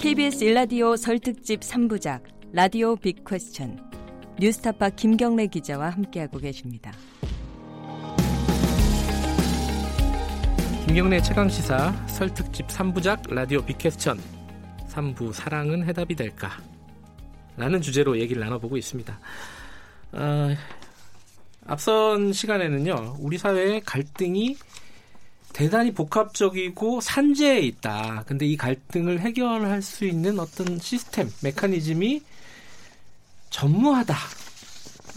KBS 일라디오 설특집 3부작 라디오 빅 퀘스천 뉴스타파 김경래 기자와 함께하고 계십니다. 김경래 최강 시사 설특집 3부작 라디오 빅 퀘스천 3부 사랑은 해답이 될까? 라는 주제로 얘기를 나눠보고 있습니다. 어, 앞선 시간에는요, 우리 사회의 갈등이 대단히 복합적이고 산재에 있다. 근데 이 갈등을 해결할 수 있는 어떤 시스템, 메커니즘이 전무하다.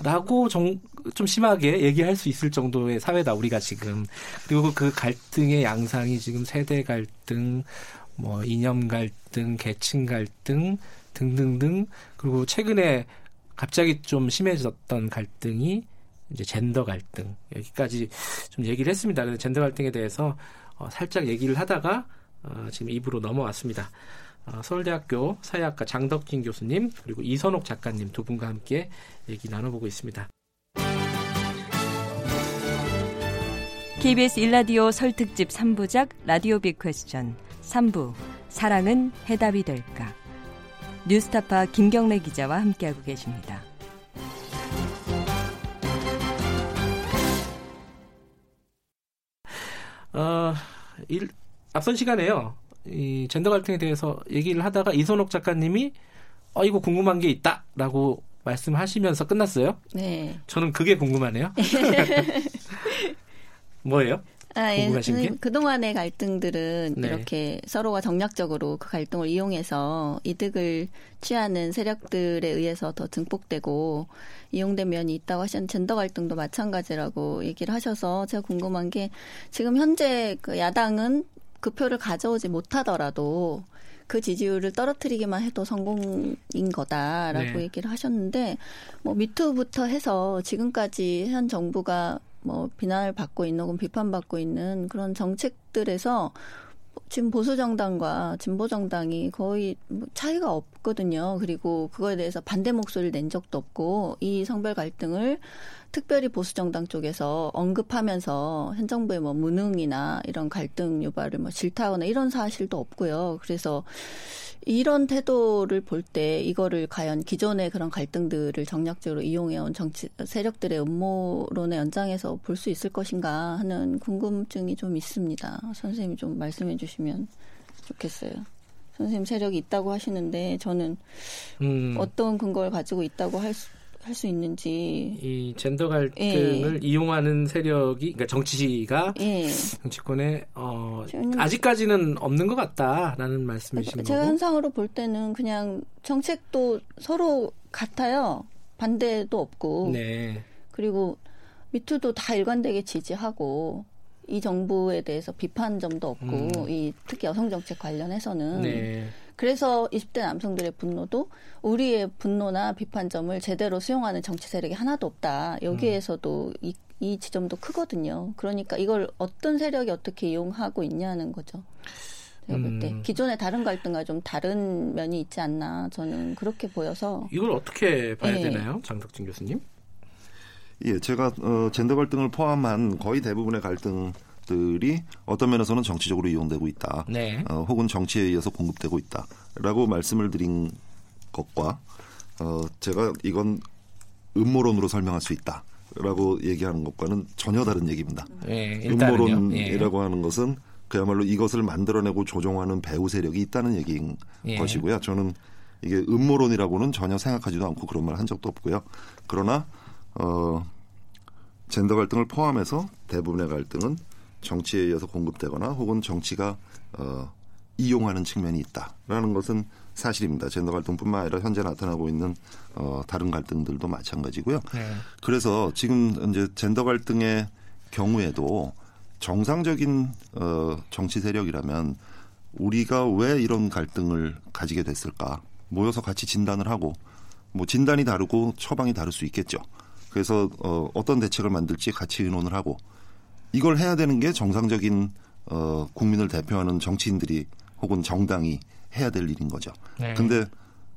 라고 좀, 좀 심하게 얘기할 수 있을 정도의 사회다, 우리가 지금. 그리고 그 갈등의 양상이 지금 세대 갈등, 뭐, 이념 갈등, 계층 갈등 등등등. 그리고 최근에 갑자기 좀 심해졌던 갈등이 이제 젠더 갈등 여기까지 좀 얘기를 했습니다. 그래서 젠더 갈등에 대해서 어, 살짝 얘기를 하다가 어, 지금 입으로 넘어왔습니다. 어, 서울대학교 사회학과 장덕진 교수님 그리고 이선옥 작가님 두 분과 함께 얘기 나눠보고 있습니다. KBS 일라디오 설특집 3부작 라디오 빅 퀘스천 3부 사랑은 해답이 될까 뉴스타파 김경래 기자와 함께하고 계십니다. 어, 일, 앞선 시간에요. 이 젠더 갈등에 대해서 얘기를 하다가 이선옥 작가님이 어 이거 궁금한 게 있다라고 말씀하시면서 끝났어요. 네. 저는 그게 궁금하네요. 뭐예요? 아, 예. 게? 그동안의 갈등들은 네. 이렇게 서로가 정략적으로 그 갈등을 이용해서 이득을 취하는 세력들에 의해서 더 증폭되고 이용된 면이 있다고 하셨는데 젠더 갈등도 마찬가지라고 얘기를 하셔서 제가 궁금한 게 지금 현재 그 야당은 그 표를 가져오지 못하더라도 그 지지율을 떨어뜨리기만 해도 성공인 거다라고 네. 얘기를 하셨는데 뭐 미투부터 해서 지금까지 현 정부가 뭐 비난을 받고 있는 혹은 비판받고 있는 그런 정책들에서 지금 보수 정당과 진보 정당이 거의 뭐 차이가 없거든요. 그리고 그거에 대해서 반대 목소리를 낸 적도 없고 이 성별 갈등을 특별히 보수 정당 쪽에서 언급하면서 현 정부의 뭐 무능이나 이런 갈등 유발을 뭐 질타하거나 이런 사실도 없고요. 그래서 이런 태도를 볼 때 이거를 과연 기존의 그런 갈등들을 정략적으로 이용해온 정치 세력들의 음모론의 연장에서 볼 수 있을 것인가 하는 궁금증이 좀 있습니다. 선생님이 좀 말씀해 주시면 좋겠어요. 선생님 세력이 있다고 하시는데 저는 음, 어떤 근거를 가지고 있다고 할 수, 할 수 있는지 이 젠더 갈등을 이용하는 세력이 그러니까 정치가 예. 정치권에 어, 저는- 아직까지는 없는 것 같다라는 말씀이신 제가 거고. 현상으로 볼 때는 그냥 정책도 서로 같아요. 반대도 없고 네. 그리고 미투도 다 일관되게 지지하고 이 정부에 대해서 비판 점도 없고 음. 이 특히 여성 정책 관련해서는 네. 그래서 20대 남성들의 분노도 우리의 분노나 비판점을 제대로 수용하는 정치 세력이 하나도 없다. 여기에서도 이, 이 지점도 크거든요. 그러니까 이걸 어떤 세력이 어떻게 이용하고 있냐는 거죠. 제가 볼 때 음. 기존의 다른 갈등과 좀 다른 면이 있지 않나 저는 그렇게 보여서 이걸 어떻게 봐야 네. 되나요, 장덕진 교수님? 예, 제가 어, 젠더 갈등을 포함한 거의 대부분의 갈등들이 어떤 면에서는 정치적으로 이용되고 있다. 네. 어, 혹은 정치에 의해서 공급되고 있다라고 말씀을 드린 것과 어, 제가 이건 음모론으로 설명할 수 있다 라고 얘기하는 것과는 전혀 다른 얘기입니다. 네, 일단은요. 음모론이라고 하는 것은 그야말로 이것을 만들어내고 조종하는 배후 세력이 있다는 얘기인 예. 것이고요. 저는 이게 음모론이라고는 전혀 생각하지도 않고 그런 말 한 적도 없고요. 그러나 어, 젠더 갈등을 포함해서 대부분의 갈등은 정치에 의해서 공급되거나 혹은 정치가 어, 이용하는 측면이 있다라는 것은 사실입니다. 젠더 갈등뿐만 아니라 현재 나타나고 있는 어, 다른 갈등들도 마찬가지고요. 네. 그래서 지금 이제 젠더 갈등의 경우에도 정상적인 어, 정치 세력이라면 우리가 왜 이런 갈등을 가지게 됐을까 모여서 같이 진단을 하고 뭐 진단이 다르고 처방이 다를 수 있겠죠. 그래서 어, 어떤 대책을 만들지 같이 의논을 하고 이걸 해야 되는 게 정상적인 어, 국민을 대표하는 정치인들이 혹은 정당이 해야 될 일인 거죠. 네. 근데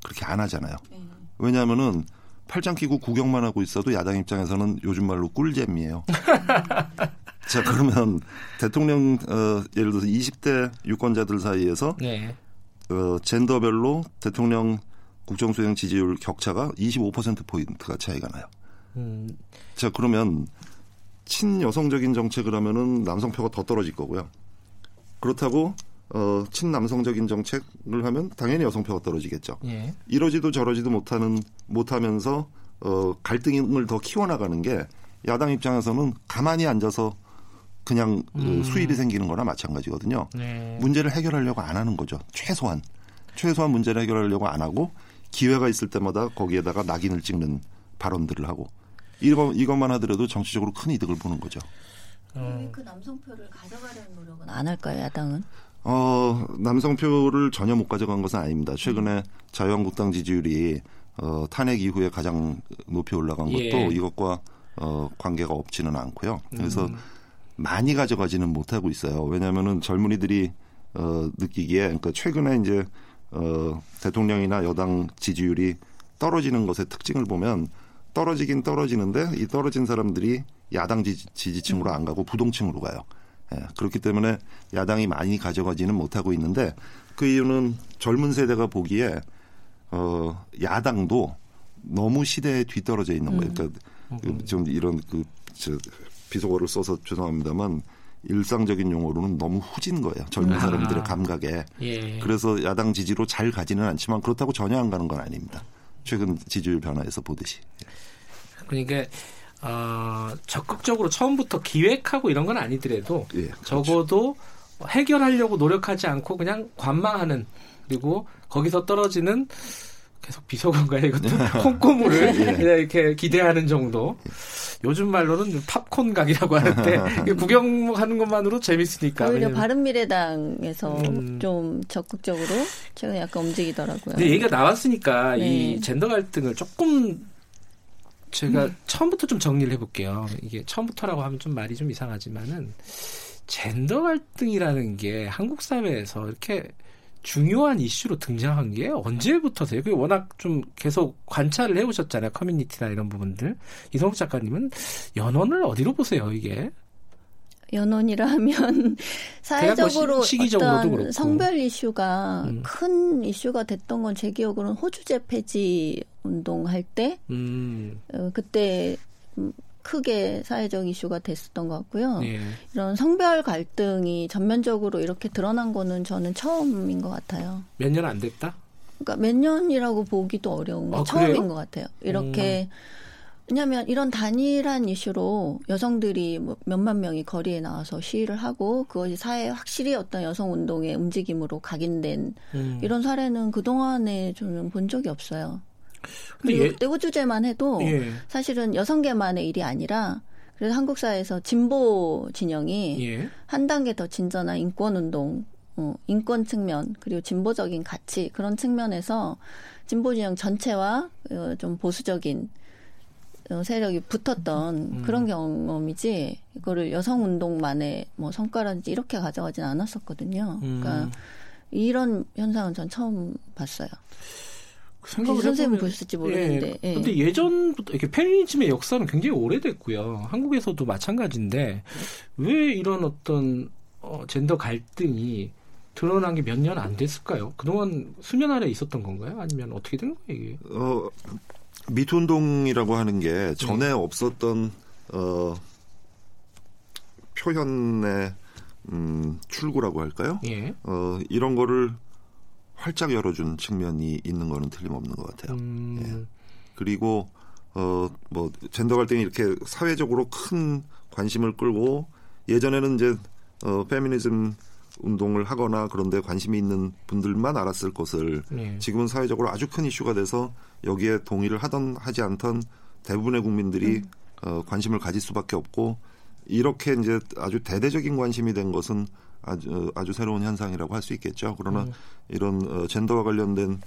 그렇게 안 하잖아요. 왜냐하면은 팔짱 끼고 구경만 하고 있어도 야당 입장에서는 요즘 말로 꿀잼이에요. 자 그러면 대통령 어, 예를 들어서 20대 유권자들 사이에서 네. 어, 젠더별로 대통령 국정수행 지지율 격차가 25% 포인트가 차이가 나요. 음. 자 그러면 친여성적인 정책을 하면은 남성표가 더 떨어질 거고요. 그렇다고 어, 친남성적인 정책을 하면 당연히 여성표가 떨어지겠죠. 예. 이러지도 저러지도 못하는 못하면서 어, 갈등을 더 키워나가는 게 야당 입장에서는 가만히 앉아서 그냥 그 음. 수입이 생기는 거나 마찬가지거든요. 네. 문제를 해결하려고 안 하는 거죠. 최소한 최소한 문제를 해결하려고 안 하고 기회가 있을 때마다 거기에다가 낙인을 찍는 발언들을 하고 이거 이것만 하더라도 정치적으로 큰 이득을 보는 거죠. 음. 그 남성표를 가져가려는 노력은 안 할까요, 야당은? 어, 남성표를 전혀 못 가져간 것은 아닙니다. 최근에 자유한국당 지지율이 어, 탄핵 이후에 가장 높이 올라간 것도 예. 이것과 어, 관계가 없지는 않고요. 그래서 음. 많이 가져가지는 못하고 있어요. 왜냐하면은 젊은이들이 어, 느끼기에 그러니까 최근에 이제 어, 대통령이나 여당 지지율이 떨어지는 것의 특징을 보면 떨어지긴 떨어지는데 이 떨어진 사람들이 야당 지지, 지지 층으로 안 가고 부동층으로 가요. 예, 그렇기 때문에 야당이 많이 가져가지는 못하고 있는데 그 이유는 젊은 세대가 보기에 어, 야당도 너무 시대에 뒤떨어져 있는 거예요. 그러니까 음. 좀 이런 그 저, 비속어를 써서 죄송합니다만 일상적인 용어로는 너무 후진 거예요. 젊은 아. 사람들의 감각에. 예. 그래서 야당 지지로 잘 가지는 않지만 그렇다고 전혀 안 가는 건 아닙니다. 최근 지지율 변화에서 보듯이. 그러니까 어, 적극적으로 처음부터 기획하고 이런 건 아니더라도 예, 그렇죠. 적어도 해결하려고 노력하지 않고 그냥 관망하는 그리고 거기서 떨어지는 계속 비속어인가요? 이것도 콩고물을 예. 이렇게 기대하는 정도. 요즘 말로는 팝콘 각이라고 하는데 구경하는 것만으로 재밌으니까. 오히려 바른미래당에서 음. 좀 적극적으로 최근에 약간 움직이더라고요. 근데 얘기가 나왔으니까 네. 이 젠더 갈등을 조금 제가 음. 처음부터 좀 정리를 해볼게요. 이게 처음부터라고 하면 좀 말이 좀 이상하지만은 젠더 갈등이라는 게 한국 사회에서 이렇게 중요한 이슈로 등장한 게 언제부터세요? 그 워낙 좀 계속 관찰을 해오셨잖아요. 커뮤니티나 이런 부분들. 이성욱 작가님은 연원을 어디로 보세요, 이게? 연원이라 하면 뭐 사회적으로 시, 어떤 그렇고. 성별 이슈가 음. 큰 이슈가 됐던 건 제 기억으로는 호주제 폐지 운동할 때 음. 어, 그때 크게 사회적 이슈가 됐었던 것 같고요. 예. 이런 성별 갈등이 전면적으로 이렇게 드러난 거는 저는 처음인 것 같아요. 몇 년 안 됐다? 그러니까 몇 년이라고 보기도 어려운 아, 처음인 그래요? 것 같아요. 이렇게 음. 왜냐하면 이런 단일한 이슈로 여성들이 뭐 몇만 명이 거리에 나와서 시위를 하고 그것이 사회에 확실히 어떤 여성 운동의 움직임으로 각인된 음. 이런 사례는 그 동안에 저는 본 적이 없어요. 그리고 예. 그때 호주제만 해도 예. 사실은 여성계만의 일이 아니라 그래서 한국 사회에서 진보 진영이 예. 한 단계 더 진전한 인권 운동, 어, 인권 측면 그리고 진보적인 가치 그런 측면에서 진보 진영 전체와 어, 좀 보수적인 어, 세력이 붙었던 음. 그런 경험이지 이거를 여성 운동만의 뭐 성과라든지 이렇게 가져가진 않았었거든요. 음. 그러니까 이런 현상은 전 처음 봤어요. 생각을 선생님 보셨을지 모르겠는데. 예. 근데 예전부터 이렇게 페미니즘의 역사는 굉장히 오래됐고요. 한국에서도 마찬가지인데 왜 이런 어떤 어, 젠더 갈등이 드러난 게 몇 년 안 됐을까요? 그동안 수면 아래 있었던 건가요? 아니면 어떻게 된 거예요, 이게? 어, 미투 운동이라고 하는 게 전에 네. 없었던 어, 표현의 음, 출구라고 할까요? 예. 어, 이런 거를 활짝 열어준 측면이 있는 거는 틀림없는 것 같아요. 음. 예. 그리고 어 뭐 젠더 갈등이 이렇게 사회적으로 큰 관심을 끌고 예전에는 이제 어 페미니즘 운동을 하거나 그런데 관심이 있는 분들만 알았을 것을 네. 지금은 사회적으로 아주 큰 이슈가 돼서 여기에 동의를 하던 하지 않던 대부분의 국민들이 음. 어, 관심을 가질 수밖에 없고 이렇게 이제 아주 대대적인 관심이 된 것은 아주 아주 새로운 현상이라고 할 수 있겠죠. 그러나 음. 이런 어, 젠더와 관련된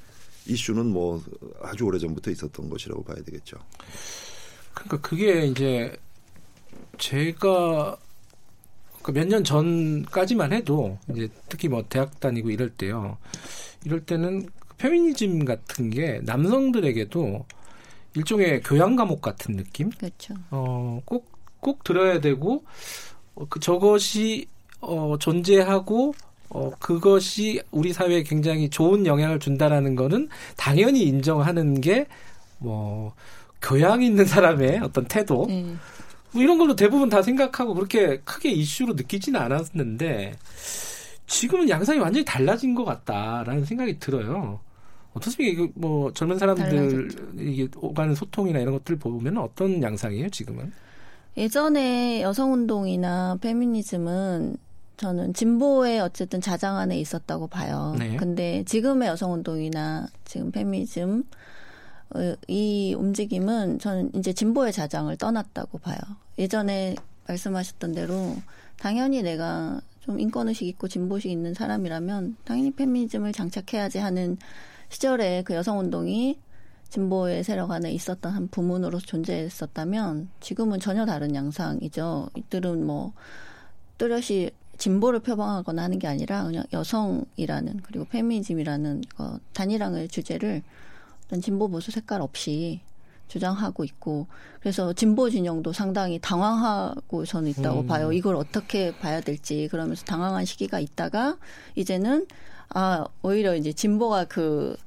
이슈는 뭐 아주 오래 전부터 있었던 것이라고 봐야 되겠죠. 그러니까 그게 이제 제가 그러니까 몇년 전까지만 해도 이제 특히 뭐 대학 다니고 이럴 때요. 이럴 때는 페미니즘 같은 게 남성들에게도 일종의 교양 과목 같은 느낌? 그렇죠. 어, 꼭, 꼭 들어야 되고, 어, 그, 저것이, 어, 존재하고, 어, 그것이 우리 사회에 굉장히 좋은 영향을 준다라는 거는 당연히 인정하는 게, 뭐, 교양 있는 사람의 어떤 태도, 네. 뭐 이런 걸로 대부분 다 생각하고 그렇게 크게 이슈로 느끼지는 않았는데, 지금은 양상이 완전히 달라진 것 같다라는 생각이 들어요. 어떻습니까? 이거 뭐 젊은 사람들. 이게 오가는 소통이나 이런 것들 보면 어떤 양상이에요, 지금은? 예전에 여성 운동이나 페미니즘은 저는 진보의 어쨌든 자장 안에 있었다고 봐요. 네. 근데 지금의 여성 운동이나 지금 페미니즘 어, 이 움직임은 저는 이제 진보의 자장을 떠났다고 봐요. 예전에 말씀하셨던 대로 당연히 내가 좀 인권의식 있고 진보식 있는 사람이라면 당연히 페미니즘을 장착해야지 하는 시절에 그 여성운동이 진보의 세력 안에 있었던 한 부문으로 존재했었다면 지금은 전혀 다른 양상이죠. 이들은 뭐 뚜렷이 진보를 표방하거나 하는 게 아니라 그냥 여성이라는 그리고 페미니즘이라는 어, 단일항의 주제를 어떤 진보 보수 색깔 없이 주장하고 있고 그래서 진보 진영도 상당히 당황하고 저는 있다고 음. 봐요. 이걸 어떻게 봐야 될지 그러면서 당황한 시기가 있다가 이제는 아 오히려 이제 진보가 그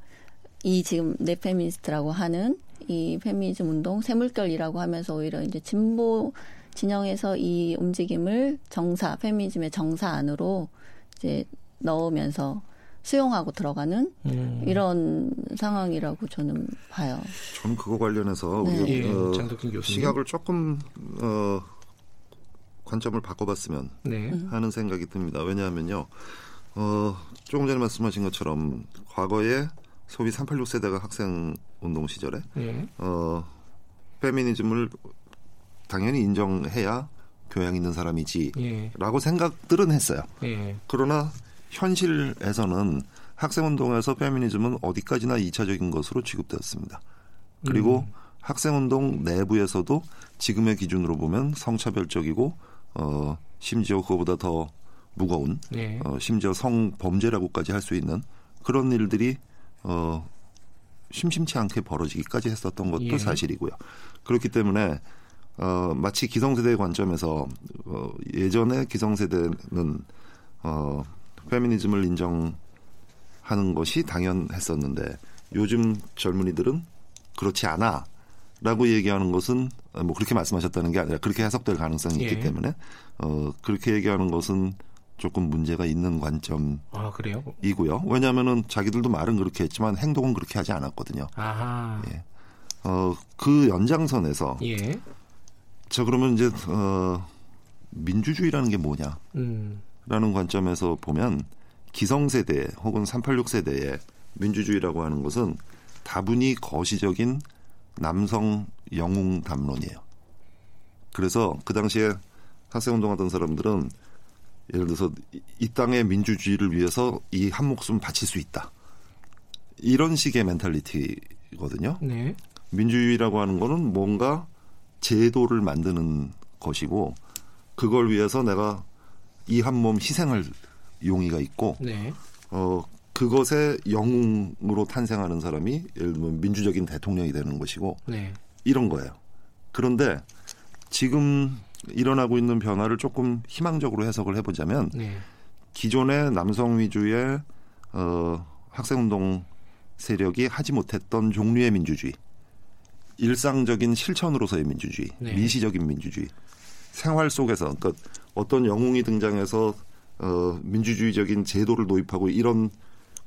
이 지금 네페미니스트라고 하는 이 페미니즘 운동 새물결이라고 하면서 오히려 이제 진보 진영에서 이 움직임을 정사 페미니즘의 정사 안으로 이제 넣으면서 수용하고 들어가는 음. 이런 상황이라고 저는 봐요. 저는 그거 관련해서 네. 우리 예, 어, 교수님. 시각을 조금 어, 관점을 바꿔봤으면 네. 하는 생각이 듭니다. 왜냐하면요, 어, 조금 전에 말씀하신 것처럼 과거에 소위 386 세대가 학생 운동 시절에 예. 어, 페미니즘을 당연히 인정해야 교양 있는 사람이지라고 예. 생각들은 했어요. 예. 그러나 현실에서는 학생운동에서 페미니즘은 어디까지나 2차적인 것으로 취급되었습니다. 그리고 음. 학생운동 내부에서도 지금의 기준으로 보면 성차별적이고 어, 심지어 그거보다 더 무거운 예. 어, 심지어 성범죄라고까지 할 수 있는 그런 일들이 어, 심심치 않게 벌어지기까지 했었던 것도 예. 사실이고요. 그렇기 때문에 어, 마치 기성세대의 관점에서 어, 예전에 기성세대는 어, 페미니즘을 인정하는 것이 당연했었는데 요즘 젊은이들은 그렇지 않아. 라고 얘기하는 것은 어, 뭐 그렇게 말씀하셨다는 게 아니라 그렇게 해석될 가능성이 있기 예. 때문에 어 그렇게 얘기하는 것은 조금 문제가 있는 관점이고요. 아? 왜냐하면은 자기들도 말은 그렇게 했지만 행동은 그렇게 하지 않았거든요. 아하. 예. 어그 연장선에서 예. 저 그러면 이제 어 민주주의라는 게 뭐냐라는 음. 관점에서 보면 기성세대 혹은 386 세대의 민주주의라고 하는 것은 다분히 거시적인 남성 영웅 담론이에요. 그래서 그 당시에 학생 운동하던 사람들은 예를 들어서 이- 이 땅의 민주주의를 위해서 이 한 목숨 바칠 수 있다. 이런 식의 멘탈리티거든요. 네. 민주주의라고 하는 거는 뭔가 제도를 만드는 것이고 그걸 위해서 내가 이 한 몸 희생할 용의가 있고 네. 어 그것의 영웅으로 탄생하는 사람이 예를 들면 민주적인 대통령이 되는 것이고 네. 이런 거예요. 그런데 지금 일어나고 있는 변화를 조금 희망적으로 해석을 해보자면 네. 기존의 남성 위주의 어, 학생운동 세력이 하지 못했던 종류의 민주주의, 일상적인 실천으로서의 민주주의, 네. 미시적인 민주주의, 생활 속에서 그러니까 어떤 영웅이 등장해서 어, 민주주의적인 제도를 도입하고 이런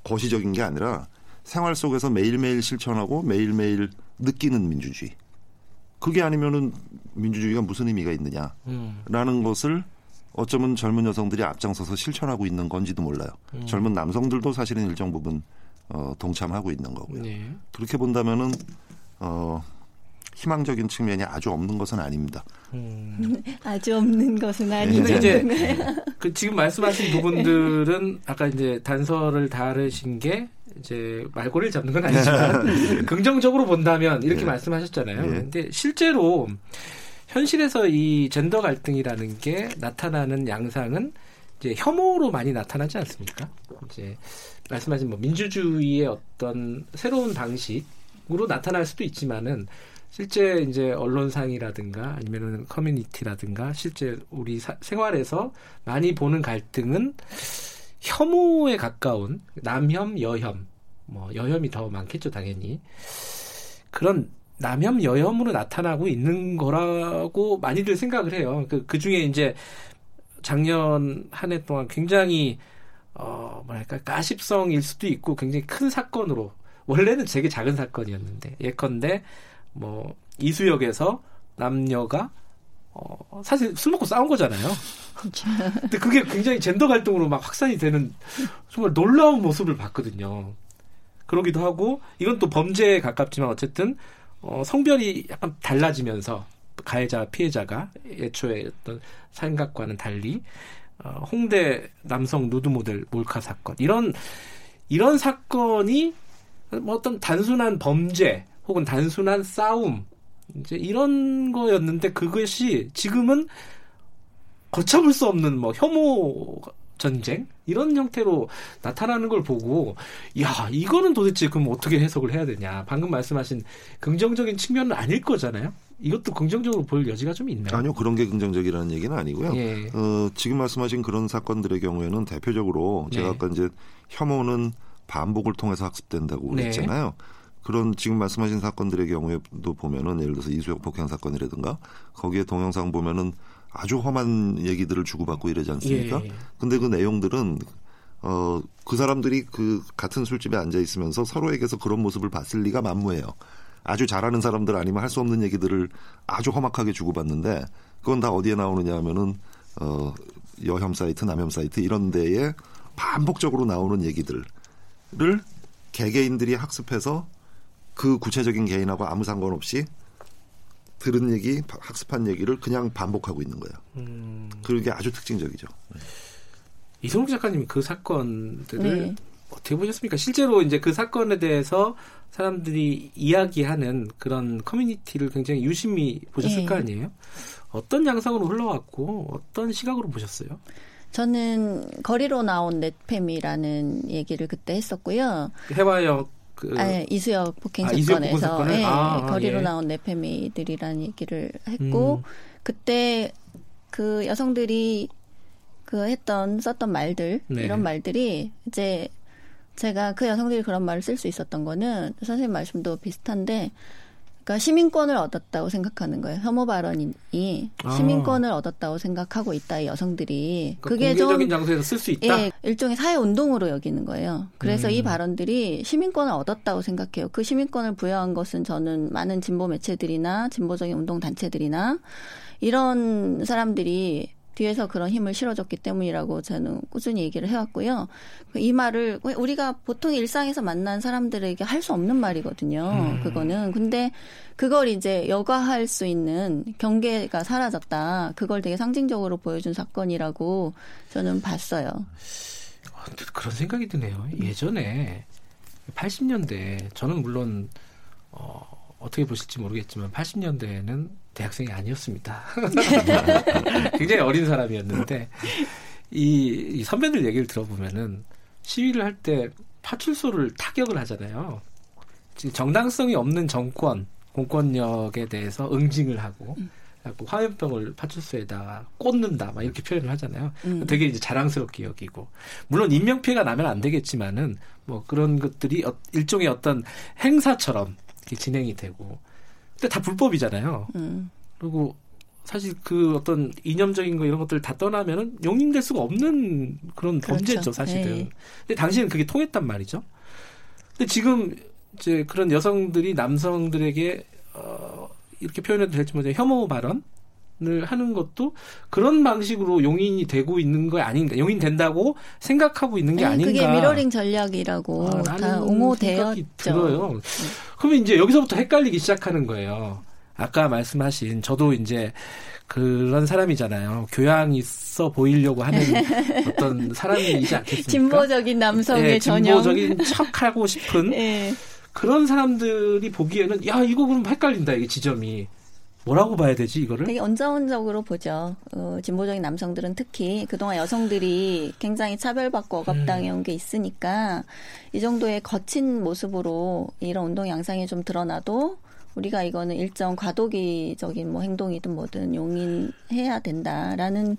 거시적인 게 아니라 생활 속에서 매일매일 실천하고 매일매일 느끼는 민주주의. 그게 아니면은 민주주의가 무슨 의미가 있느냐. 음. 라는 것을 어쩌면 젊은 여성들이 앞장서서 실천하고 있는 건지도 몰라요. 음. 젊은 남성들도 사실은 일정 부분 어, 동참하고 있는 거고요. 네. 그렇게 본다면은 어, 희망적인 측면이 아주 없는 것은 아닙니다. 음. 아주 없는 것은 네. 아니고 이제 그 지금 말씀하신 부분들은 아까 이제 단서를 다루신 게 이제 말고를 잡는 건 아니지만 긍정적으로 본다면 이렇게 예. 말씀하셨잖아요. 예. 근데 실제로 현실에서 이 젠더 갈등이라는 게 나타나는 양상은 이제 혐오로 많이 나타나지 않습니까? 이제 말씀하신 뭐 민주주의의 어떤 새로운 방식으로 나타날 수도 있지만은 실제 이제 언론상이라든가 아니면은 커뮤니티라든가 실제 우리 사- 생활에서 많이 보는 갈등은 혐오에 가까운 남혐, 여혐, 뭐 여혐이 더 많겠죠 당연히 그런 남혐, 여혐으로 나타나고 있는 거라고 많이들 생각을 해요. 그, 그 중에 이제 작년 한 해 동안 굉장히 어 뭐랄까 가십성일 수도 있고 굉장히 큰 사건으로 원래는 되게 작은 사건이었는데 예컨대 뭐 이수역에서 남녀가 어 사실 술 먹고 싸운 거잖아요. 근데 그게 굉장히 젠더 갈등으로 막 확산이 되는 정말 놀라운 모습을 봤거든요. 그러기도 하고 이건 또 범죄에 가깝지만 어쨌든 어 성별이 약간 달라지면서 가해자 피해자가 애초에 어떤 생각과는 달리 어, 홍대 남성 누드 모델 몰카 사건 이런 이런 사건이 뭐 어떤 단순한 범죄 혹은 단순한 싸움 이제 이런 거였는데 그것이 지금은 걷잡을 수 없는 뭐 혐오 전쟁 이런 형태로 나타나는 걸 보고 야 이거는 도대체 그럼 어떻게 해석을 해야 되냐 방금 말씀하신 긍정적인 측면은 아닐 거잖아요 이것도 긍정적으로 볼 여지가 좀 있나요? 아니요 그런 게 긍정적이라는 얘기는 아니고요. 예. 어, 지금 말씀하신 그런 사건들의 경우에는 대표적으로 제가 네. 아까 이제 혐오는 반복을 통해서 학습된다고 네. 그랬잖아요. 그런 지금 말씀하신 사건들의 경우에도 보면은 예를 들어서 이수역 폭행 사건이라든가 거기에 동영상 보면은 아주 험한 얘기들을 주고받고 이러지 않습니까? 예. 근데 그 내용들은 어, 그 사람들이 그 같은 술집에 앉아 있으면서 서로에게서 그런 모습을 봤을 리가 만무해요. 아주 잘하는 사람들 아니면 할 수 없는 얘기들을 아주 험악하게 주고받는데 그건 다 어디에 나오느냐 하면은 어, 여혐 사이트, 남혐 사이트 이런 데에 반복적으로 나오는 얘기들을 개개인들이 학습해서 그 구체적인 개인하고 아무 상관없이 들은 얘기, 학습한 얘기를 그냥 반복하고 있는 거예요. 음, 그게 아주 특징적이죠. 이성욱 작가님이 그 사건들을 네. 어떻게 보셨습니까? 실제로 이제 그 사건에 대해서 사람들이 이야기하는 그런 커뮤니티를 굉장히 유심히 보셨을 예. 거 아니에요? 어떤 양상으로 흘러왔고 어떤 시각으로 보셨어요? 저는 거리로 나온 넷팸이라는 얘기를 그때 했었고요. 해와역 그 아니, 이수역 폭행 아, 폭행 사건에서? 예, 아, 아, 거리로 예. 나온 넷팸이들이라는 얘기를 했고 음. 그때 그 여성들이 그 했던 썼던 말들 네. 이런 말들이 이제 제가 그 여성들이 그런 말을 쓸 수 있었던 거는 선생님 말씀도 비슷한데 그러니까 시민권을 얻었다고 생각하는 거예요. 혐오 발언이 아. 시민권을 얻었다고 생각하고 있다 이 여성들이 그러니까 그게 좀 공개적인 장소에서 쓸 수 있다. 예, 일종의 사회 운동으로 여기는 거예요. 그래서 음. 이 발언들이 시민권을 얻었다고 생각해요. 그 시민권을 부여한 것은 저는 많은 진보 매체들이나 진보적인 운동 단체들이나 이런 사람들이 뒤에서 그런 힘을 실어줬기 때문이라고 저는 꾸준히 얘기를 해왔고요. 이 말을 우리가 보통 일상에서 만난 사람들에게 할 수 없는 말이거든요. 음. 그거는 근데 그걸 이제 여과할 수 있는 경계가 사라졌다. 그걸 되게 상징적으로 보여준 사건이라고 저는 봤어요. 아, 그런 생각이 드네요. 예전에 80년대 저는 물론 어, 어떻게 보실지 모르겠지만 80년대에는 대학생이 아니었습니다. 굉장히 어린 사람이었는데 이, 이 선배들 얘기를 들어보면은 시위를 할 때 파출소를 타격을 하잖아요. 정당성이 없는 정권 공권력에 대해서 응징을 하고 그래갖고 화염병을 파출소에다가 꽂는다 막 이렇게 표현을 하잖아요. 음. 되게 이제 자랑스럽게 여기고 물론 인명 피해가 나면 안 되겠지만은 뭐 그런 것들이 어- 일종의 어떤 행사처럼 이렇게 진행이 되고 근데 다 불법이잖아요. 음. 그리고 사실 그 어떤 이념적인 거 이런 것들 다 떠나면은 용인될 수가 없는 그런 그렇죠. 범죄죠 사실은. 네. 근데 당시에는 그게 통했단 말이죠. 근데 지금 이제 그런 여성들이 남성들에게 어 이렇게 표현해도 될지 모르겠 혐오 발언 을 하는 것도 그런 방식으로 용인이 되고 있는 거 아닌가? 용인 된다고 생각하고 있는 게 아니, 아닌가? 그게 미러링 전략이라고 아, 다 옹호되었죠. 들어요. 그러면 이제 여기서부터 헷갈리기 시작하는 거예요. 아까 말씀하신 저도 이제 그런 사람이잖아요. 교양 있어 보이려고 하는 어떤 사람이지 않겠습니까? 진보적인 남성의 네, 전형. 진보적인 척하고 싶은 예. 그런 사람들이 보기에는 야 이거 그럼 헷갈린다 이게 지점이 뭐라고 봐야 되지 이거를? 되게 언저언적으로 보죠. 어, 진보적인 남성들은 특히 그동안 여성들이 굉장히 차별받고 억압당해온 음. 게 있으니까 이 정도의 거친 모습으로 이런 운동 양상이 좀 드러나도 우리가 이거는 일정 과도기적인 뭐 행동이든 뭐든 용인해야 된다라는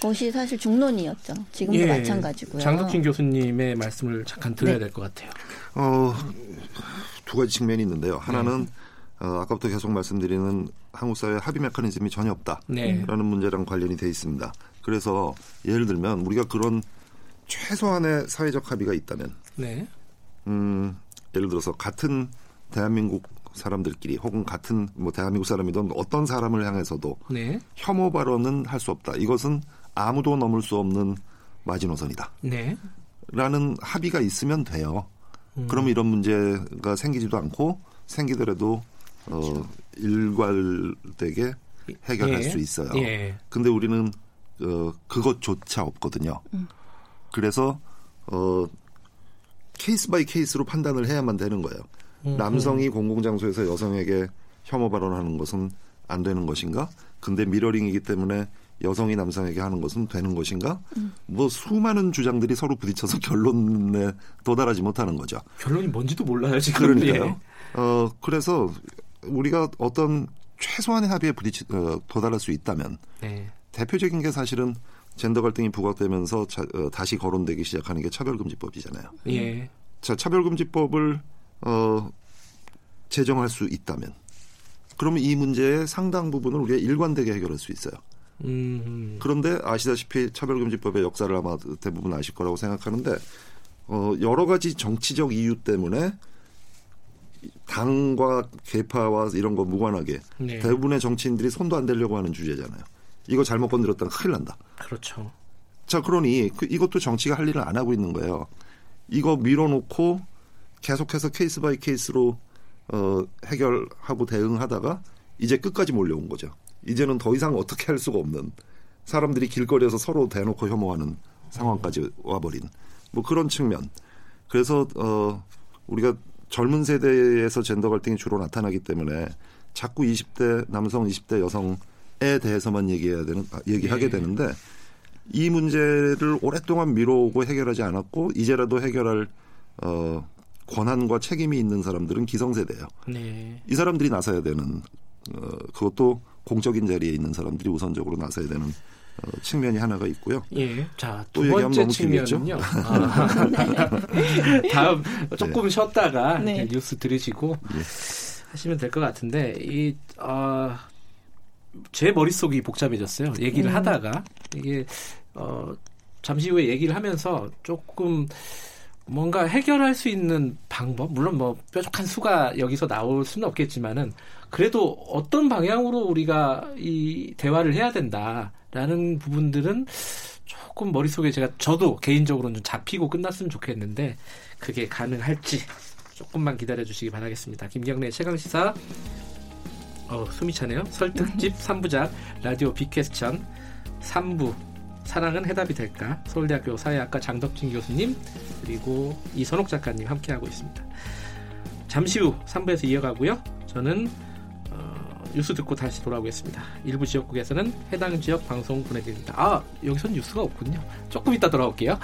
것이 사실 중론이었죠. 지금도 예, 마찬가지고요. 장덕진 교수님의 말씀을 잠깐 들어야 네. 될것 같아요. 어, 두 가지 측면이 있는데요. 하나는 어, 아까부터 계속 말씀드리는 한국 사회 합의 메커니즘이 전혀 없다라는 네. 문제랑 관련이 돼 있습니다. 그래서 예를 들면 우리가 그런 최소한의 사회적 합의가 있다면, 네. 음, 예를 들어서 같은 대한민국 사람들끼리 혹은 같은 뭐 대한민국 사람이든 어떤 사람을 향해서도 네. 혐오 발언은 할 수 없다. 이것은 아무도 넘을 수 없는 마지노선이다. 네. 라는 합의가 있으면 돼요. 음. 그러면 이런 문제가 생기지도 않고 생기더라도 어, 일괄되게 해결할 예. 수 있어요. 예. 근데 우리는 어, 그것조차 없거든요. 그래서 어, case by case로 판단을 해야만 되는 거예요. 음, 남성이 공공장소에서 여성에게 혐오 발언하는 것은 안 되는 것인가? 근데 미러링이기 때문에 여성이 남성에게 하는 것은 되는 것인가? 뭐 수많은 주장들이 서로 부딪혀서 결론에 도달하지 못하는 거죠. 결론이 뭔지도 몰라요 지금. 그러니까요. 어 그래서 우리가 어떤 최소한의 합의에 부딪히 어, 도달할 수 있다면 예. 네. 대표적인 게 사실은 젠더 갈등이 부각되면서 자- 어, 다시 거론되기 시작하는 게 차별금지법이잖아요. 예. 자, 차별금지법을 어, 제정할 수 있다면 그러면 이 문제의 상당 부분을 우리가 일관되게 해결할 수 있어요. 음. 그런데 아시다시피 차별금지법의 역사를 아마 대부분 아실 거라고 생각하는데 어, 여러 가지 정치적 이유 때문에 당과 계파와 이런 거 무관하게 네. 대부분의 정치인들이 손도 안 대려고 하는 주제잖아요. 이거 잘못 건드렸다면 큰일 난다. 그렇죠. 자, 그러니 그 이것도 정치가 할 일을 안 하고 있는 거예요. 이거 밀어놓고 계속해서 case by case로 어, 해결하고 대응하다가 이제 끝까지 몰려온 거죠. 이제는 더 이상 어떻게 할 수가 없는 사람들이 길거리에서 서로 대놓고 혐오하는 상황까지 와버린 뭐 그런 측면. 그래서 어, 우리가 젊은 세대에서 젠더 갈등이 주로 나타나기 때문에 자꾸 20대 남성, 20대 여성에 대해서만 얘기해야 되는 아, 얘기하게 네. 되는데 이 문제를 오랫동안 미뤄오고 해결하지 않았고 이제라도 해결할 어, 권한과 책임이 있는 사람들은 기성세대예요. 네. 이 사람들이 나서야 되는 어, 그것도 공적인 자리에 있는 사람들이 우선적으로 나서야 되는 어, 측면이 하나가 있고요. 예. 자, 또두 번째? 측면은요. 아. 다음 조금 쉬었다가 네. 이제 뉴스 들으시고 예. 하시면 될 것 같은데 이 어, 제 머릿속이 복잡해졌어요. 얘기를 음. 하다가 이게 어, 잠시 후에 얘기를 하면서 조금 뭔가 해결할 수 있는 방법 물론 뭐 뾰족한 수가 여기서 나올 수는 없겠지만은 그래도 어떤 방향으로 우리가 이 대화를 해야 된다라는 부분들은 조금 머릿속에 제가 저도 개인적으로는 좀 잡히고 끝났으면 좋겠는데 그게 가능할지 조금만 기다려 주시기 바라겠습니다. 김경래 최강 시사 어, 숨이 차네요. 설특집 3부작 라디오 빅퀘스천 3부 사랑은 해답이 될까? 서울대학교 사회학과 장덕진 교수님 그리고 이선옥 작가님 함께하고 있습니다. 잠시 후 3부에서 이어가고요. 저는 어, 뉴스 듣고 다시 돌아오겠습니다. 일부 지역국에서는 해당 지역 방송 보내드립니다. 아 여기선 뉴스가 없군요. 조금 이따 돌아올게요.